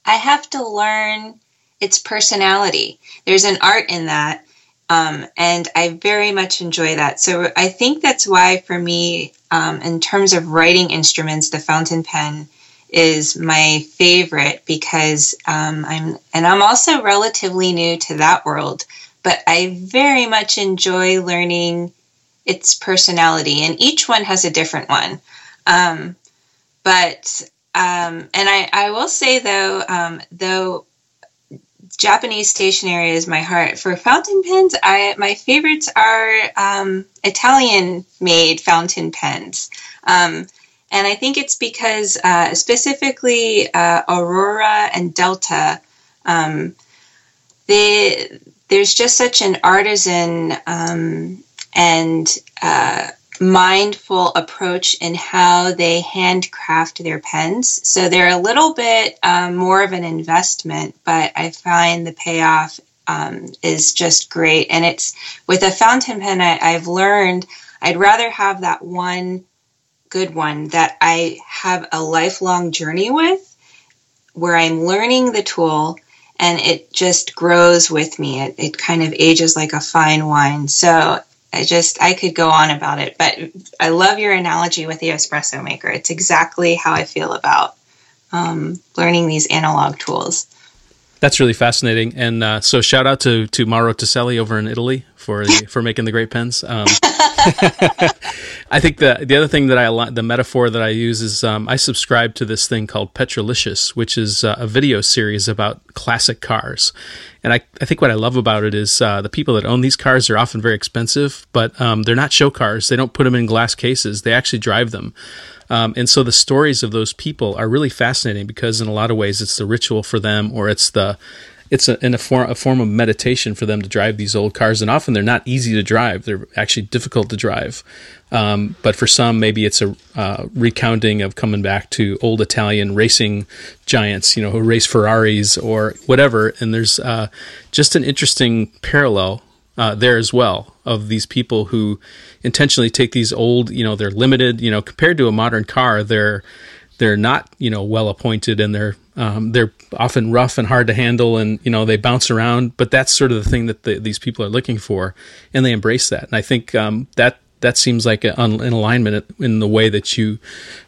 I have to learn its personality. There's an art in that. Um, and I very much enjoy that. So I think that's why, for me, um, in terms of writing instruments, the fountain pen is my favorite because um, I'm, and I'm also relatively new to that world, but I very much enjoy learning its personality, and each one has a different one. Um, but um, and I, I will say though, um, though Japanese stationery is my heart. For fountain pens, I my favorites are um, Italian made fountain pens. Um, and I think it's because uh, specifically uh, Aurora and Delta, um, they, there's just such an artisan um, and uh, mindful approach in how they handcraft their pens. So they're a little bit um, more of an investment, but I find the payoff um, is just great. And it's with a fountain pen, I, I've learned I'd rather have that one good one that I have a lifelong journey with where I'm learning the tool and it just grows with me. It, it kind of ages like a fine wine. So I just I could go on about it, but I love your analogy with the espresso maker. It's exactly how I feel about um, learning these analog tools. That's really fascinating, and uh, so shout out to to Mauro Toselli over in Italy for the, for making the great pens. Um, *laughs* I think the the other thing that I the metaphor that I use is um, I subscribe to this thing called Petrolicious, which is uh, a video series about classic cars, and I, I think what I love about it is uh, the people that own these cars are often very expensive, but um, they're not show cars. They don't put them in glass cases. They actually drive them. Um, and so the stories of those people are really fascinating because in a lot of ways it's the ritual for them or it's the it's a, in a form a form of meditation for them to drive these old cars, and often they're not easy to drive. They're actually difficult to drive. Um, but for some, maybe it's a uh, recounting of coming back to old Italian racing giants, you know, who race Ferraris or whatever. And there's uh, just an interesting parallel uh, there as well of these people who intentionally take these old, you know, they're limited, you know, compared to a modern car, they're they're not, you know, well appointed and they're um, they're often rough and hard to handle and you know they bounce around but that's sort of the thing that the, these people are looking for and they embrace that and i think um, that that seems like an alignment in the way that you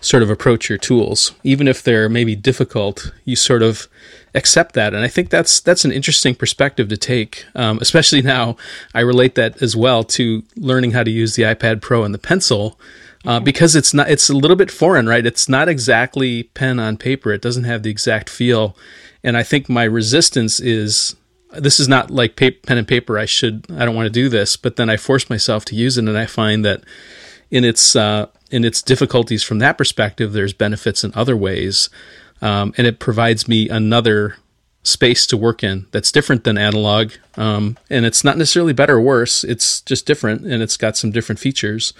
sort of approach your tools even if they're maybe difficult you sort of accept that. And I think that's that's an interesting perspective to take, um, especially *laughs* now. I relate that as well to learning how to use the iPad Pro and the pencil. Uh, because it's not it's a little bit foreign right? It's not exactly pen on paper. It doesn't have the exact feel. And i think my resistance is this is not like paper, pen and paper. I should i don't want to do this. But then i force myself to use it and i find that in its uh, in its difficulties from that perspective there's benefits in other ways. Um, and it provides me another space to work in that's different than analog. Um, and it's not necessarily better or worse. It's just different, and it's got some different features.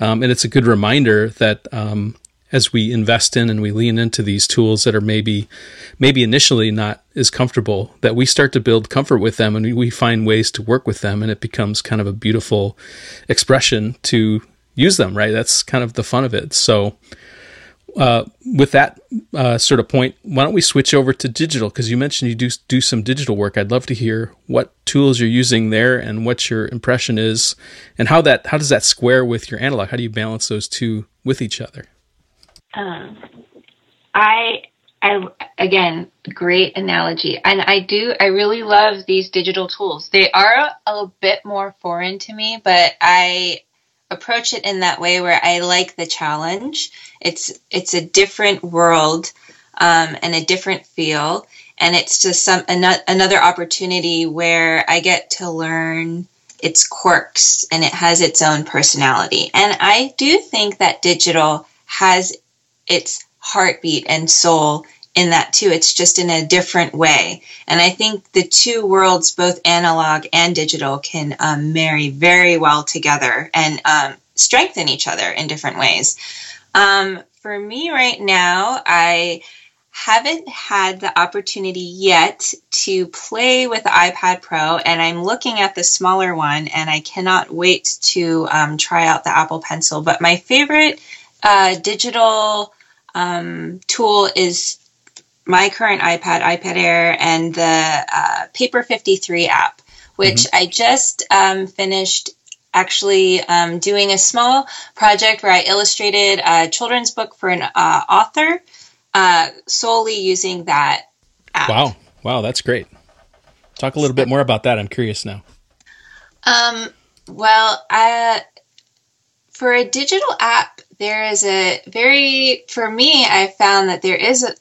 Um, and it's a good reminder that um, as we invest in and we lean into these tools that are maybe maybe initially not as comfortable, that we start to build comfort with them and we find ways to work with them, and it becomes kind of a beautiful expression to use them. Right? That's kind of the fun of it. So uh, with that uh, sort of point, why don't we switch over to digital? Because you mentioned you do do some digital work. I'd love to hear what tools you're using there and what your impression is, and how that how does that square with your analog? How do you balance those two with each other? Um, I I again great analogy, and I do I really love these digital tools. They are a, a bit more foreign to me, but I approach it in that way where I like the challenge. It's it's a different world. um, and a different feel. And it's just some another opportunity where I get to learn its quirks and it has its own personality. And I do think that digital has its heartbeat and soul in that too. It's just in a different way. And I think the two worlds, both analog and digital, can um, marry very well together and um, strengthen each other in different ways. Um, for me right now, I haven't had the opportunity yet to play with the iPad Pro, and I'm looking at the smaller one, and I cannot wait to um, try out the Apple Pencil. But my favorite uh, digital um, tool is my current iPad, iPad Air, and the uh, Paper 53 app, which mm-hmm. I just um, finished actually um, doing a small project where I illustrated a children's book for an uh, author uh, solely using that app. Wow. Wow, that's great. Talk a little bit more about that. I'm curious now. Um, well, I, for a digital app, there is a very, for me, I found that there is a,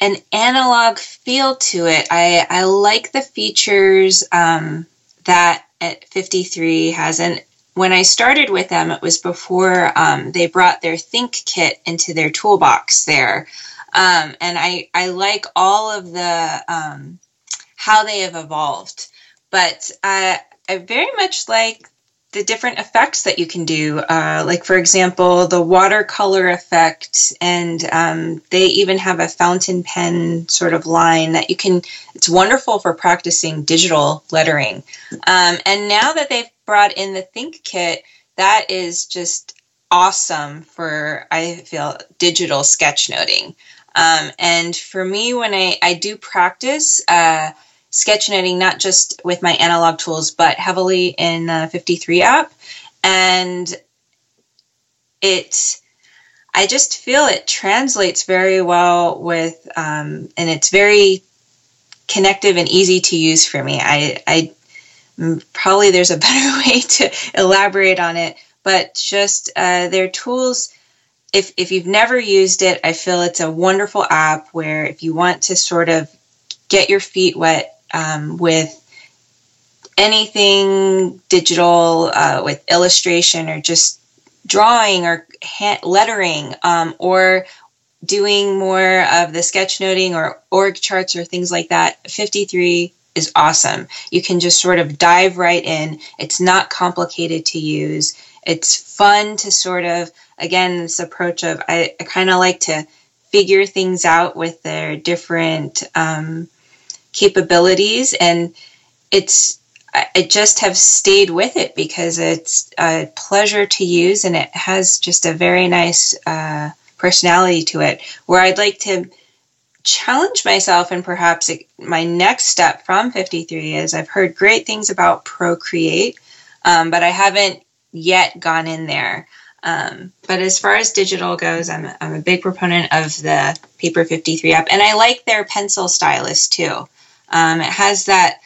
an analog feel to it. I, I like the features um, that at 53 has. And when I started with them, it was before um, they brought their Think kit into their toolbox there. Um, and I, I like all of the um, how they have evolved. But I, I very much like the different effects that you can do. Uh, like, for example, the watercolor effect, and um, they even have a fountain pen sort of line that you can, it's wonderful for practicing digital lettering. Um, and now that they've brought in the Think Kit, that is just awesome for, I feel, digital sketchnoting. Um, and for me, when I, I do practice, uh, sketchnoting not just with my analog tools, but heavily in the 53 app. And it, I just feel it translates very well with, um, and it's very connective and easy to use for me. I, I probably there's a *laughs* better way to elaborate on it, but just uh, their tools. If, if you've never used it, I feel it's a wonderful app where if you want to sort of get your feet wet um, with anything digital, uh, with illustration or just drawing or hand, lettering, um, or doing more of the sketchnoting or org charts or things like that, 53 is awesome. You can just sort of dive right in. It's not complicated to use. It's fun to sort of, again, this approach of I, I kind of like to figure things out with their different um, capabilities and it's I just have stayed with it because it's a pleasure to use and it has just a very nice uh, personality to it. Where I'd like to challenge myself and perhaps my next step from 53 is I've heard great things about Procreate, um, but I haven't yet gone in there. Um, but as far as digital goes, I'm, I'm a big proponent of the Paper 53 app, and I like their pencil stylus too. Um, it has that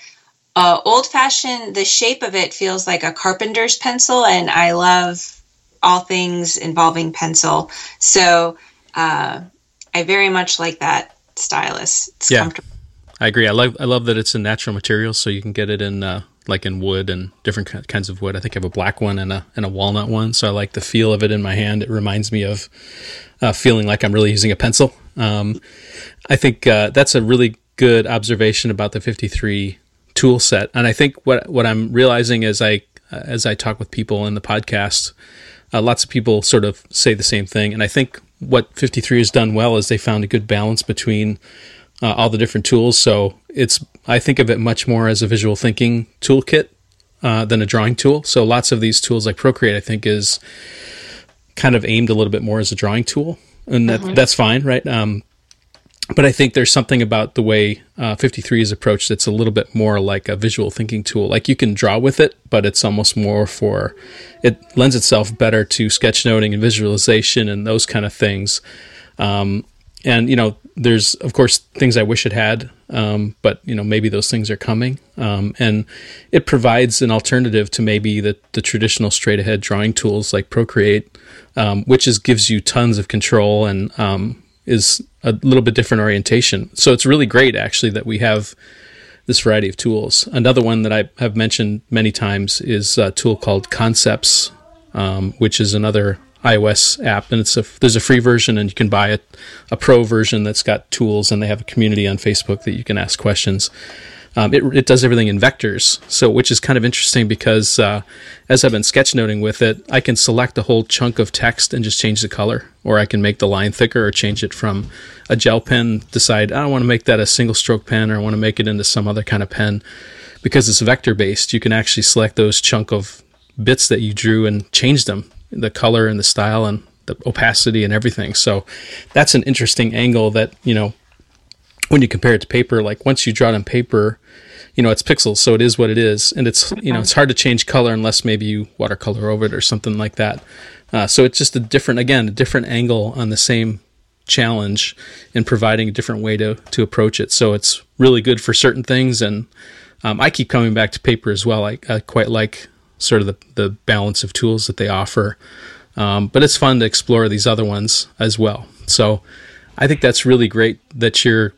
uh, old fashioned, the shape of it feels like a carpenter's pencil, and I love all things involving pencil. So uh, I very much like that stylus. It's yeah, I agree. I love I love that it's a natural material, so you can get it in uh, like in wood and different kinds of wood. I think I have a black one and a and a walnut one, so I like the feel of it in my hand. It reminds me of uh, feeling like I'm really using a pencil. Um, I think uh, that's a really good observation about the 53 tool set. And I think what what I'm realizing as I as I talk with people in the podcast, uh, lots of people sort of say the same thing. And I think what 53 has done well is they found a good balance between uh, all the different tools. So it's I think of it much more as a visual thinking toolkit uh, than a drawing tool. So lots of these tools like Procreate, I think, is kind of aimed a little bit more as a drawing tool, and that, mm-hmm. that's fine, right? Um, but I think there's something about the way uh, 53 is approached that's a little bit more like a visual thinking tool. Like you can draw with it, but it's almost more for it lends itself better to sketchnoting and visualization and those kind of things. Um, and you know, there's of course things I wish it had, um, but you know maybe those things are coming. Um, and it provides an alternative to maybe the, the traditional straight ahead drawing tools like Procreate, um, which is gives you tons of control and um, is a little bit different orientation. So it's really great actually that we have this variety of tools. Another one that I have mentioned many times is a tool called Concepts, um, which is another iOS app, and it's a there's a free version, and you can buy a, a pro version that's got tools, and they have a community on Facebook that you can ask questions. Um, it, it does everything in vectors, so which is kind of interesting because uh, as I've been sketchnoting with it, I can select a whole chunk of text and just change the color, or I can make the line thicker or change it from a gel pen. Decide I want to make that a single stroke pen, or I want to make it into some other kind of pen. Because it's vector based, you can actually select those chunk of bits that you drew and change them, the color and the style and the opacity and everything. So that's an interesting angle that you know when you compare it to paper, like once you draw it on paper, you know, it's pixels, so it is what it is. And it's, you know, it's hard to change color unless maybe you watercolor over it or something like that. Uh, so it's just a different, again, a different angle on the same challenge and providing a different way to, to approach it. So it's really good for certain things. And um, I keep coming back to paper as well. I, I quite like sort of the, the balance of tools that they offer. Um, but it's fun to explore these other ones as well. So I think that's really great that you're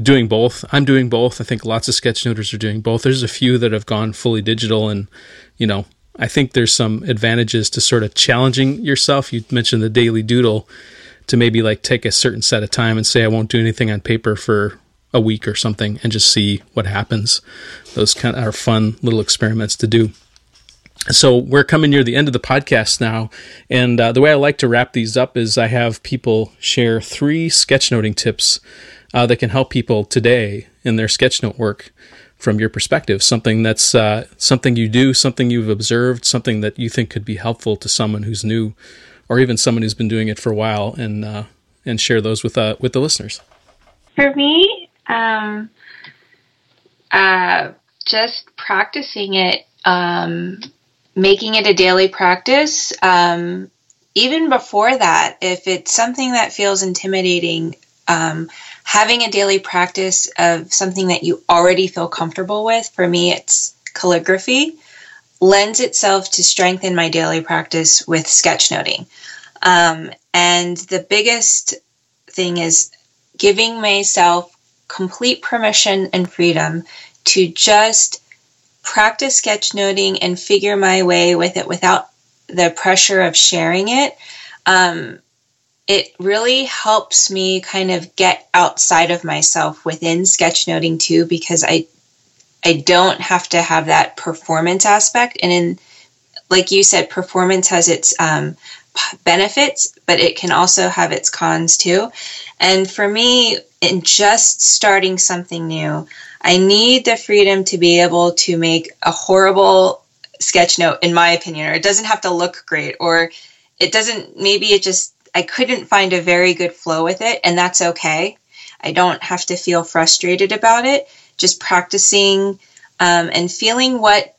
doing both. I'm doing both. I think lots of sketchnoters are doing both. There's a few that have gone fully digital, and you know, I think there's some advantages to sort of challenging yourself. You mentioned the daily doodle to maybe like take a certain set of time and say I won't do anything on paper for a week or something and just see what happens. Those kind of are fun little experiments to do. So we're coming near the end of the podcast now, and uh, the way I like to wrap these up is I have people share three sketchnoting tips uh, that can help people today in their sketchnote work from your perspective. Something that's uh, something you do, something you've observed, something that you think could be helpful to someone who's new, or even someone who's been doing it for a while, and uh, and share those with uh, with the listeners. For me, um, uh, just practicing it, um, making it a daily practice. Um, even before that, if it's something that feels intimidating, um, having a daily practice of something that you already feel comfortable with, for me, it's calligraphy, lends itself to strengthen my daily practice with sketchnoting. Um, and the biggest thing is giving myself complete permission and freedom to just practice sketchnoting and figure my way with it without the pressure of sharing it. Um, it really helps me kind of get outside of myself within sketchnoting too because I I don't have to have that performance aspect. And in like you said performance has its um, benefits but it can also have its cons too. And for me in just starting something new I need the freedom to be able to make a horrible sketch note in my opinion or it doesn't have to look great or it doesn't maybe it just I couldn't find a very good flow with it, and that's okay. I don't have to feel frustrated about it. Just practicing um, and feeling what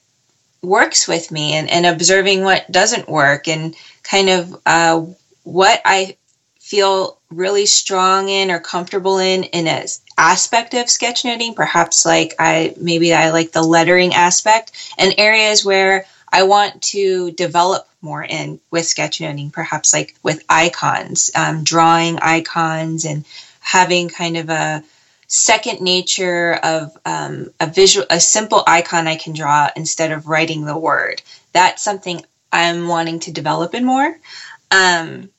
works with me and, and observing what doesn't work and kind of uh, what I feel really strong in or comfortable in in a aspect of sketch sketchnoting perhaps like i maybe i like the lettering aspect and areas where i want to develop more in with sketchnoting, perhaps like with icons, um, drawing icons and having kind of a second nature of um, a visual, a simple icon I can draw instead of writing the word. That's something I'm wanting to develop in more. Um,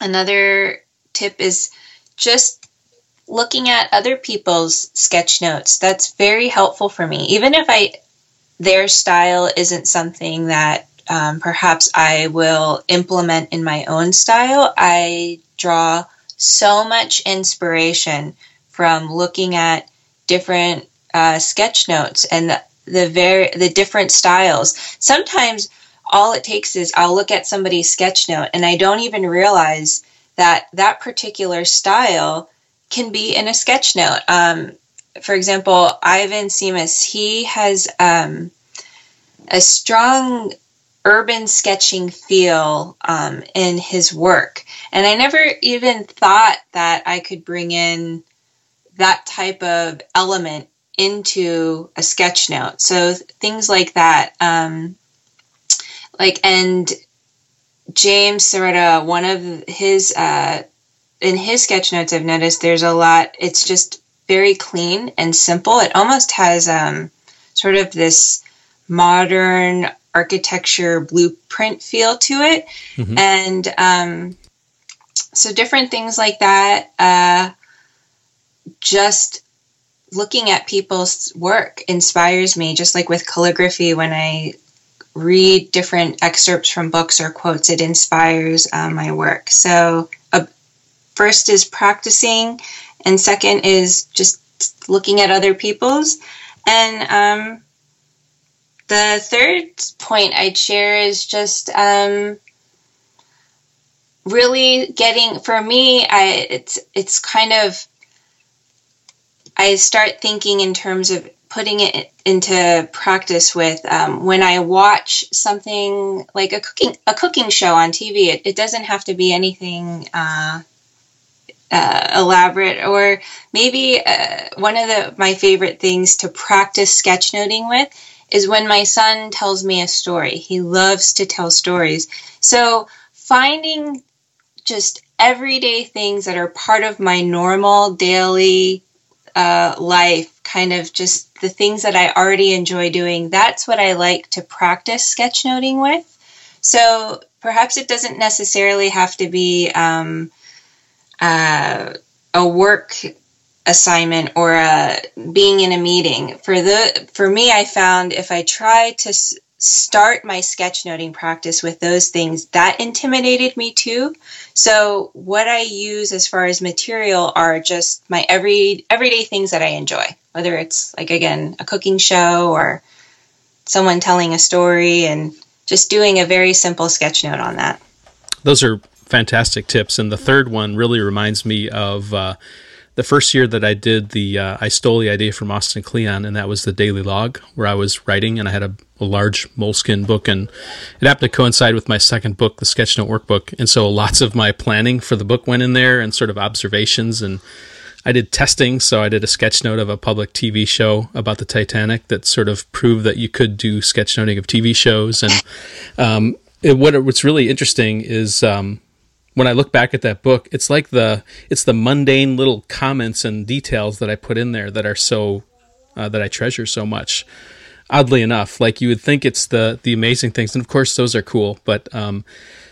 another tip is just looking at other people's sketch notes. That's very helpful for me. Even if I their style isn't something that um, perhaps I will implement in my own style. I draw so much inspiration from looking at different uh, sketch notes and the, the very the different styles. Sometimes all it takes is I'll look at somebody's sketch note and I don't even realize that that particular style can be in a sketch note. Um, for example, Ivan Simas, he has um, a strong urban sketching feel um, in his work. And I never even thought that I could bring in that type of element into a sketch note. So things like that. Um, like, and James Serrata, one of his uh, in his sketch notes, I've noticed there's a lot. It's just very clean and simple. It almost has um, sort of this modern architecture blueprint feel to it, mm-hmm. and um, so different things like that. Uh, just looking at people's work inspires me, just like with calligraphy, when I read different excerpts from books or quotes, it inspires uh, my work. So, uh, first is practicing, and second is just looking at other people's. And um, the third point I'd share is just um, really getting for me. I it's it's kind of I start thinking in terms of putting it into practice with um, when I watch something like a cooking a cooking show on TV. It, it doesn't have to be anything uh, uh, elaborate, or maybe uh, one of the my favorite things to practice sketchnoting with is when my son tells me a story. He loves to tell stories, so finding just everyday things that are part of my normal daily uh, life, kind of just the things that I already enjoy doing, that's what I like to practice sketchnoting with. So perhaps it doesn't necessarily have to be um, uh, a work assignment or a, being in a meeting. For the for me, I found if I try to start my sketchnoting practice with those things that intimidated me too so what i use as far as material are just my every everyday things that i enjoy whether it's like again a cooking show or someone telling a story and just doing a very simple sketch note on that those are fantastic tips. And the third one really reminds me of uh, the first year that I did the, uh, I stole the idea from Austin Kleon, and that was the daily log where I was writing, and I had a, a, large Moleskine book, and it happened to coincide with my second book, the Sketchnote Workbook, and so lots of my planning for the book went in there, and sort of observations, and I did testing, so I did a sketch note of a public TV show about the Titanic that sort of proved that you could do sketchnoting of TV shows, and um, it, what what's really interesting is um, when I look back at that book, it's like the it's the mundane little comments and details that I put in there that are so uh, that I treasure so much. Oddly enough, like you would think it's the the amazing things, and of course those are cool. But um,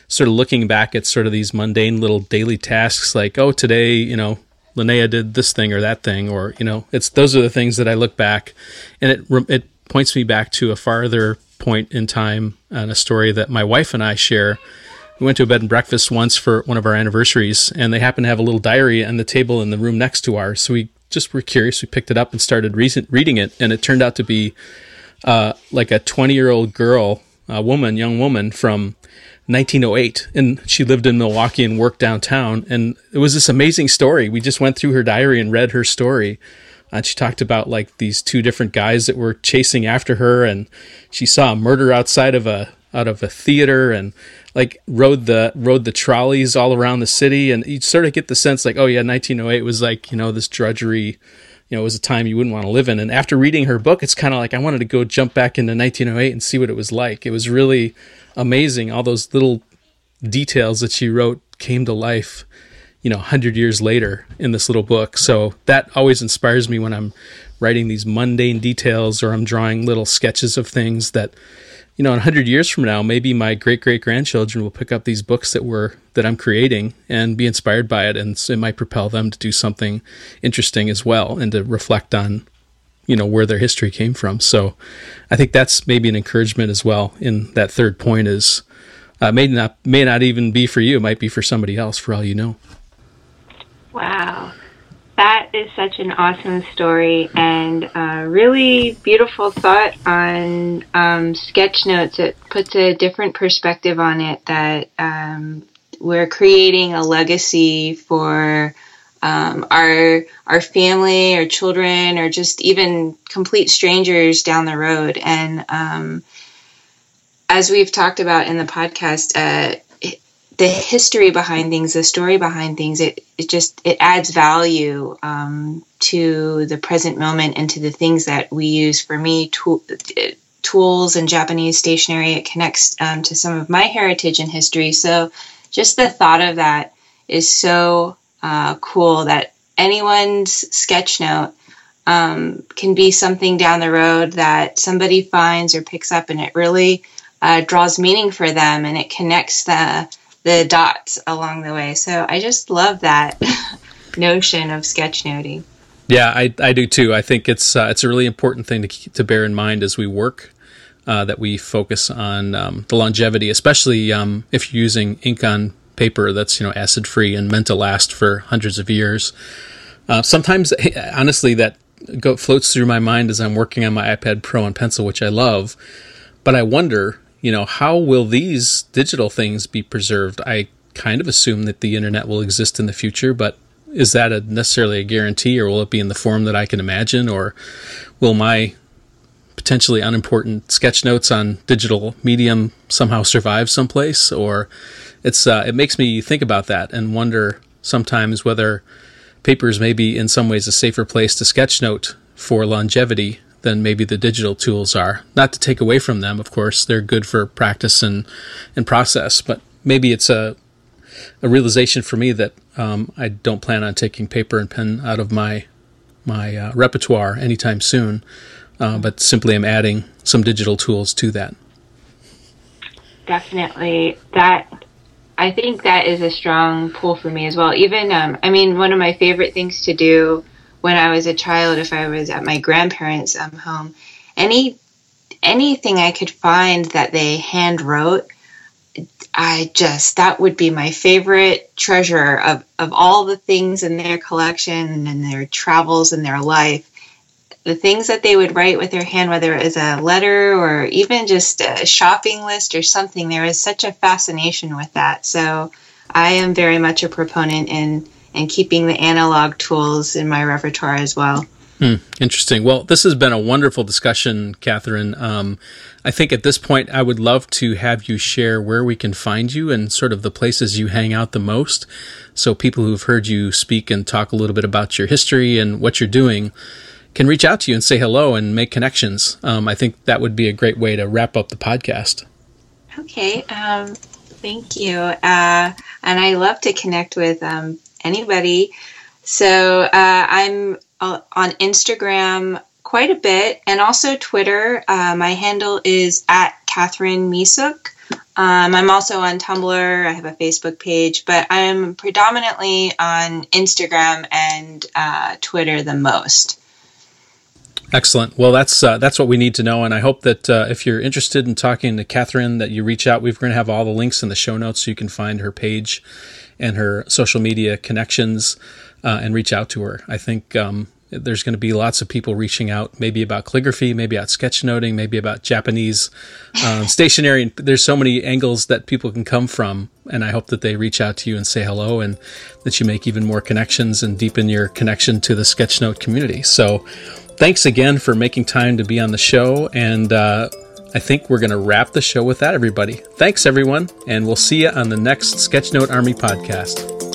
sort of looking back at sort of these mundane little daily tasks, like oh today you know Linnea did this thing or that thing, or you know it's those are the things that I look back, and it it points me back to a farther point in time and a story that my wife and I share we went to a bed and breakfast once for one of our anniversaries, and they happened to have a little diary on the table in the room next to ours. So we just were curious. We picked it up and started re- reading it, and it turned out to be uh, like a 20 year old girl, a woman, young woman from 1908, and she lived in Milwaukee and worked downtown. And it was this amazing story. We just went through her diary and read her story. And she talked about like these two different guys that were chasing after her, and she saw a murder outside of a out of a theater, and like rode the rode the trolleys all around the city, and you sort of get the sense like, oh yeah, 1908 was like you know this drudgery. You know, it was a time you wouldn't want to live in. And after reading her book, it's kind of like I wanted to go jump back into 1908 and see what it was like. It was really amazing. All those little details that she wrote came to life, you know, 100 years later in this little book. So that always inspires me when I'm writing these mundane details or I'm drawing little sketches of things that you know, in 100 years from now, maybe my great great grandchildren will pick up these books that were that I'm creating and be inspired by it, and it might propel them to do something interesting as well, and to reflect on, you know, where their history came from. So, I think that's maybe an encouragement as well. In that third point is, uh, may not may not even be for you, it might be for somebody else, for all you know. Wow. That is such an awesome story and a really beautiful thought on um, sketch notes. It puts a different perspective on it that um, we're creating a legacy for um, our our family, our children, or just even complete strangers down the road. And um, as we've talked about in the podcast, uh, the history behind things, the story behind things, it, it just it adds value um, to the present moment and to the things that we use. For me, tool, tools and Japanese stationery, it connects um, to some of my heritage and history. So, just the thought of that is so uh, cool that anyone's sketch note um, can be something down the road that somebody finds or picks up and it really uh, draws meaning for them and it connects the the dots along the way. So I just love that *laughs* notion of sketchnoting. Yeah, I, I do too. I think it's uh, it's a really important thing to to bear in mind as we work uh, that we focus on um, the longevity, especially um, if you're using ink on paper that's you know acid free and meant to last for hundreds of years. Uh, sometimes, *laughs* honestly, that go, floats through my mind as I'm working on my iPad Pro and pencil, which I love. But I wonder, you know, how will these digital things be preserved? I kind of assume that the internet will exist in the future, but is that a necessarily a guarantee, or will it be in the form that I can imagine, or will my potentially unimportant sketch notes on digital medium somehow survive someplace? Or it's uh, it makes me think about that and wonder sometimes whether papers may be in some ways a safer place to sketch note for longevity than maybe the digital tools are. Not to take away from them, of course, they're good for practice and and process, but maybe it's a a realization for me that um, I don't plan on taking paper and pen out of my my uh, repertoire anytime soon, uh, but simply I'm adding some digital tools to that. Definitely, that I think that is a strong pull for me as well. Even, um, I mean, one of my favorite things to do when I was a child, if I was at my grandparents' um, home, any anything I could find that they hand wrote, I just that would be my favorite treasure of of all the things in their collection and their travels and their life. The things that they would write with their hand, whether it was a letter or even just a shopping list or something, there is such a fascination with that. So I am very much a proponent in in keeping the analog tools in my repertoire as well. Hmm, interesting. Well, this has been a wonderful discussion, Catherine. Um, I think at this point, I would love to have you share where we can find you and sort of the places you hang out the most. So people who've heard you speak and talk a little bit about your history and what you're doing can reach out to you and say hello and make connections. Um, I think that would be a great way to wrap up the podcast. Okay. Um, thank you. Uh, and I love to connect with um, anybody. So uh, I'm uh, on Instagram quite a bit and also Twitter. Uh, my handle is at Catherine Misuk. Um, I'm also on Tumblr. I have a Facebook page, but I'm predominantly on Instagram and uh, Twitter the most. Excellent. Well, that's uh, that's what we need to know, and I hope that uh, if you're interested in talking to Catherine, that you reach out. We're going to have all the links in the show notes, so you can find her page and her social media connections uh, and reach out to her. I think um, there's going to be lots of people reaching out, maybe about calligraphy, maybe about sketchnoting, maybe about Japanese uh, *laughs* stationery. There's so many angles that people can come from, and I hope that they reach out to you and say hello, and that you make even more connections and deepen your connection to the sketchnote community. So, thanks again for making time to be on the show, and uh, I think we're going to wrap the show with that, everybody. Thanks, everyone, and we'll see you on the next Sketchnote Army podcast.